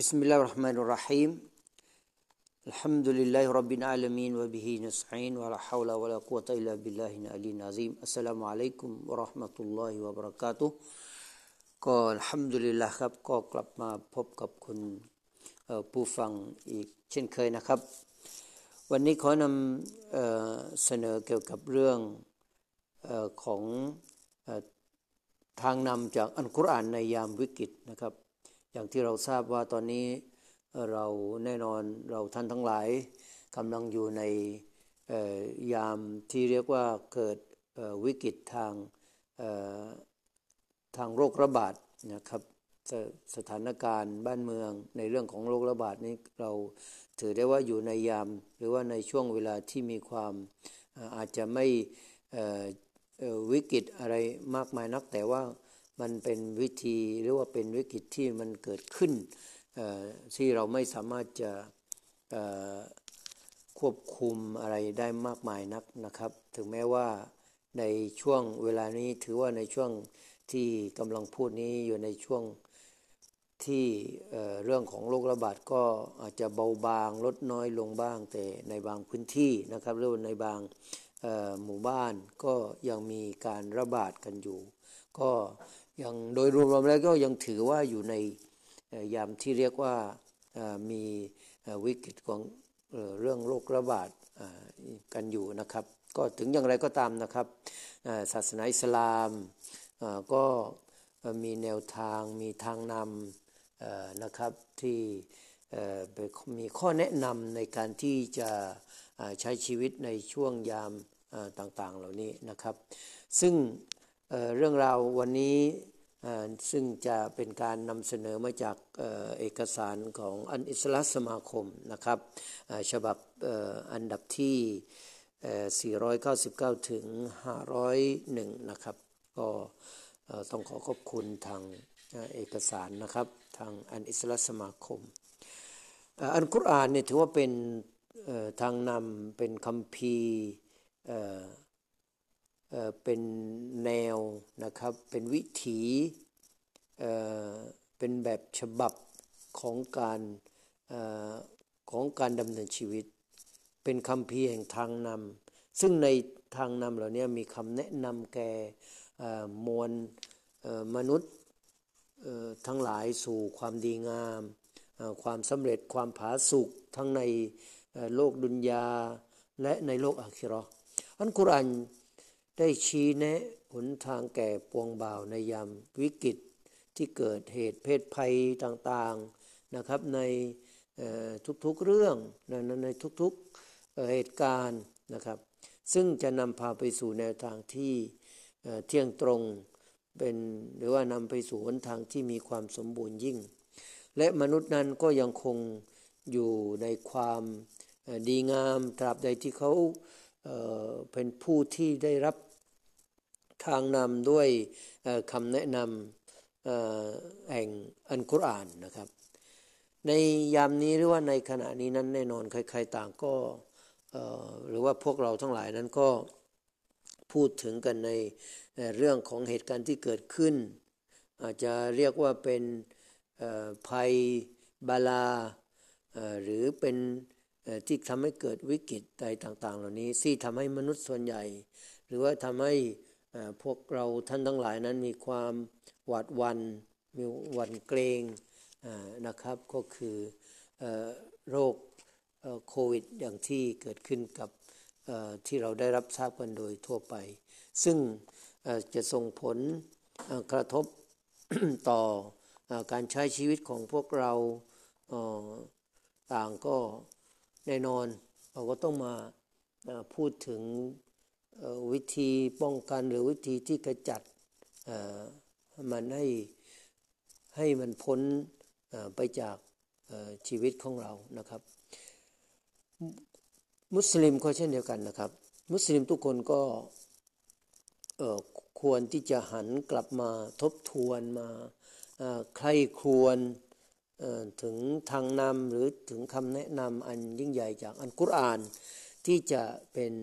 بسم الله الرحمن الرحيم الحمد لله رب العالمين وبه نستعين ولا حول ولا قوة إلا بالله العلي العظيم السلام عليكم ورحمة الله وبركاته ก็อัลฮัมดุลิลละครับก็กลับมาพบกับคุณเอ่อผู้ฟังอีกเช่นเคยนะครับ วันนี้ขอนำเอ่อเสนอเกี่ยวกับเรื่องเอ่อของเอ่อทางนำจากอัลกุรอานในยามวิกฤตนะครับ อย่างที่เราทราบว่าตอนนี้เราแน่นอนเราท่านทั้งหลายกำลังอยู่ในยามที่เรียกว่าเกิดวิกฤตทางทางโรคระบาดนะครับสสถานการณ์บ้านเมืองในเรื่องของโรคระบาดนี้เราถือได้ว่าอยู่ในยาม หรือว่าในช่วงเวลาที่มีความอาจจะไม่วิกฤตอะไรมากมายนักแต่ว่า มันเป็นวิธีหรือว่าเป็นวิกฤตที่มันเกิดขึ้นที่เราไม่สามารถจะควบคุมอะไรได้มากมายนักนะครับ ถึงแม้ว่าในช่วงเวลานี้ถือว่าในช่วงที่กำลังพูดนี้อยู่ในช่วงที่เเรื่องของโรคระบาดก็อาจจะเบาบางลดน้อยลงบ้าง แต่ในบางพื้นที่นะครับหรือว่าในบางหมู่บ้านก็ยังมีการระบาดกันอยู่ ก็ยังโดยรวมๆแล้วก็ยังถือว่าอยู่ในยามที่เรียกว่ามีวิกฤตของเรื่องโรคระบาดกันอยู่นะครับ ก็ถึงอย่างไรก็ตามนะครับศาสนาอิสลามก็มีแนวทางมีทางนำนะครับที่มีข้อแนะนำในการที่จะใช้ชีวิตในช่วงยามต่างๆเหล่านี้นะครับ ซึ่ง เเรื่องราววันนี้ซึ่งจะเป็นการนำเสนอมาจากเอกสารของอันอิสลามสมาคมนะครับฉบับอันดับที่ 499 ถึง 501 นะครับ ก็ต้องขอขอบคุณทางเอกสารนะครับทางอันอิสลามสมาคม อันกุรอานเนี่ยถือว่าเป็นทางนำเป็นคัมภี เออเป็นแนวนะครับ เป็นวิถีเออเป็นแบบฉบับของการเออของการดำเนินชีวิต เป็นคัมภีแห่งทางนำซึ่งในทางนำเหล่านี้มีคำแนะนำแก่อ่อมวลมนุษย์ทั้งหลายสู่ความดีงาม ความสำเร็จความผาสุกทั้งในโลกดุนยาและในโลกอาคิราะห์อันกุรอาน ได้ชี้แนะหนทางแก่ปวงบ่าวในยามวิกฤตที่เกิดเหตุเพศภัยต่างๆนะครับในทุกๆเรื่องในในทุกๆเหตุการณ์นะครับ ซึ่งจะนำพาไปสู่แนวทางที่เเที่ยงตรงเป็นหรือว่านำไปสู่หนทางที่มีความสมบูรณ์ยิ่ง และมนุษย์นั้นก็ยังคงอยู่ในความดีงามตราบใดที่เขาเเป็นผู้ที่ได้รับ ทางนำด้วยคำแนะนำแห่งอันกุรอานนะครับ ในยามนี้หรือว่าในขณะนี้นั้นแน่นอนใครๆต่างก็หรือว่าพวกเราทั้งหลายนั้นก็พูดถึงกันในเรื่องของเหตุการณ์ที่เกิดขึ้น อาจจะเรียกว่าเป็นภัยบาลาหรือเป็นที่ทำให้เกิดวิกฤตใดต่าง ๆ เหล่านี้ที่ทำให้มนุษย์ส่วนใหญ่ หรือว่าทำให้ พวกเราท่านทั้งหลายนั้นมีความหวาดวันมีหวั่นเกรงนะครับก็คืออโรคโควิดอย่างที่เกิดขึ้นกับที่เราได้รับทราบกันโดยทั่วไป ซึ่งจะส่งผลกระทบต่ออการใช้ชีวิตของพวกเราต่างก็แน่นอนเราก็ต้องมาพูดถึง วิธีป้องกันหรือวิธีที่กระจัดมันให้ให้มันพ้นไปจากชีวิตของเรานะครับ มุสลิมก็เช่นเดียวกันนะครับ มุสลิมทุกคนก็ควรที่จะหันกลับมาทบทวนมาใครควรถึงทางนำหรือถึงคำแนะนำอันยิ่งใหญ่จากอันกุรอาน ที่จะเป็น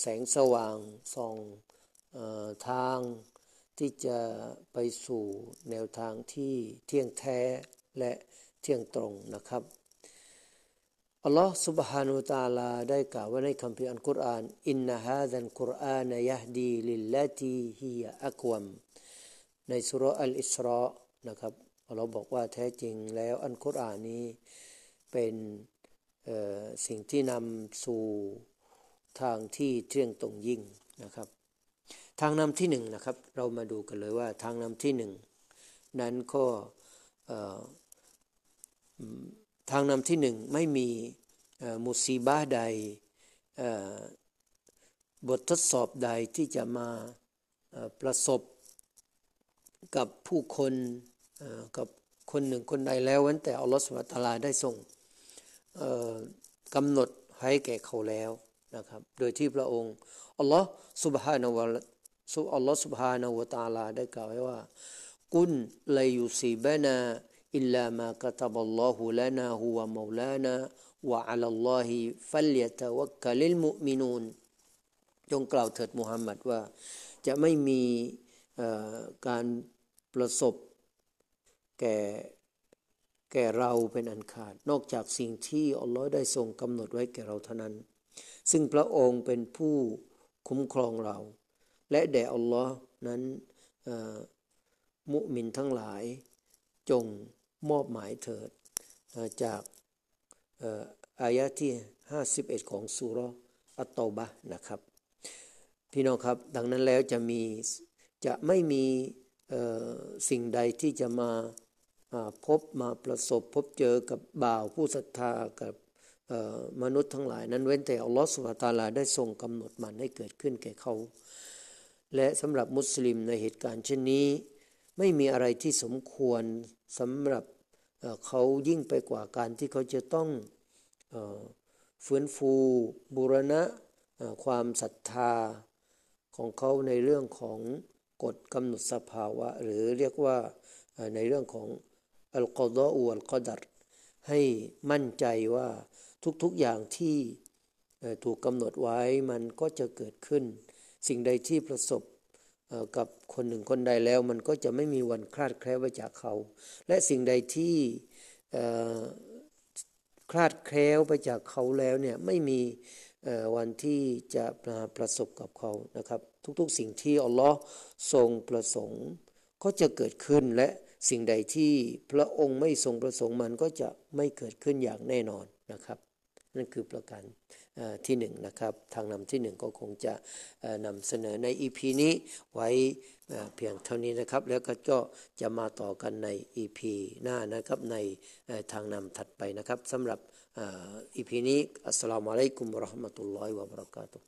แสงสว่างส่องทางที่จะไปสู่แนวทางที่เที่ยงแท้และเที่ยงตรงนะครับอัลลอฮ์ سبحانه และ تعالى ได้กล่าวไว้ในคัมภีร์อัลกุรอานอินนะฮาซันกุรอานยะฮดีลิลลาตีฮิยอักวัมในสุรอัลอิสรานะครับอัลลอฮ์บอกว่าแท้จริงแล้วอัลกุรอานนี้เป็นสิ่งที่นำสู่ ทางที่เที่ยงตรงยิ่งนะครับ ทางนำที่หนึ่งนะครับ เรามาดูกันเลยว่าทางนำที่หนึ่งนั้นก็ทางนำที่หนึ่งไม่มีมุสีบาใดบททดสอบใดที่จะมาประสบกับผู้คนกับคนหนึ่งคนใดแล้ววันแต่อัลลอฮฺสุบตาลาได้ส่งกำหนดให้แก่เขาแล้ว นะครับ โดยที่พระองค์อัลลอฮฺสุบฮานาวะสุอัลลอฮฺสุบฮานาวะตาลาได้กล่าวไว้ว่า กุนลายุซีบนาอิลลามากะตับัลลอฮุลานาฮุวะมาวลานะวะอัลลอฮิฟัลยะตะวักกะลิลมุมินูนจงกล่าวเถิดมุฮัมมัดว่า จะไม่มีการประสบแก่แก่เราเป็นอันขาด นอกจากสิ่งที่อัลลอฮ์ได้ทรงกำหนดไว้แก่เราเท่านั้น ซึ่งพระองค์เป็นผู้คุ้มครองเรา และแด่อัลลอฮ์นั้นมุมินทั้งหลายจงมอบหมายเถิดจากอายะที่ 51 ของสุรอัตโตบะนะครับ พี่น้องครับดังนั้นแล้วจะมีจะไม่มีสิ่งใดที่จะมาพบมาประสบพบเจอกับบ่าวผู้ศรัทธากับ มนุษย์ทั้งหลายนั้นเว้นแต่อัลลอฮฺสุบฮตาลาได้ทรงกำหนดมันให้เกิดขึ้นแก่เขา และสำหรับมุสลิมในเหตุการณ์เช่นนี้ ไม่มีอะไรที่สมควรสำหรับเขายิ่งไปกว่าการที่เขาจะต้องฟื้นฟูบูรณะความศรัทธาของเขาในเรื่องของกฎกำหนดสภาวะ หรือเรียกว่าในเรื่องของอัลกอดออัลกอดัรให้มั่นใจว่า ทุกๆอย่างที่ถูกกำหนดไว้มันก็จะเกิดขึ้น สิ่งใดที่ประสบกับคนหนึ่งคนใดแล้ว มันก็จะไม่มีวันคลาดแคลวไปจากเขา และสิ่งใดที่คลาดแคล้วไปจากเขาแล้วเนี่ยไม่มีวันที่จะมาประสบกับเขานะครับ ทุกๆ สิ่งที่อัลลอฮ์ทรงประสงค์ ก็จะเกิดขึ้นและสิ่งใดที่พระองค์ไม่ทรงประสงค์มันก็จะไม่เกิดขึ้นอย่างแน่นอนนะครับ นั่นคือประการที่หนึ่งนะครับ ทางนำที่หนึ่งก็คงจะนำเสนอในอีพีนี้ไว้เพียงเท่านี้นะครับ แล้วก็จะมาต่อกันในอีพีหน้านะครับในทางนำถัดไปนะครับสำหรับอีพีนี้อัสสลามุอะลัยกุมราะห์มะตุลลอฮิวะบะราะกาตุฮ์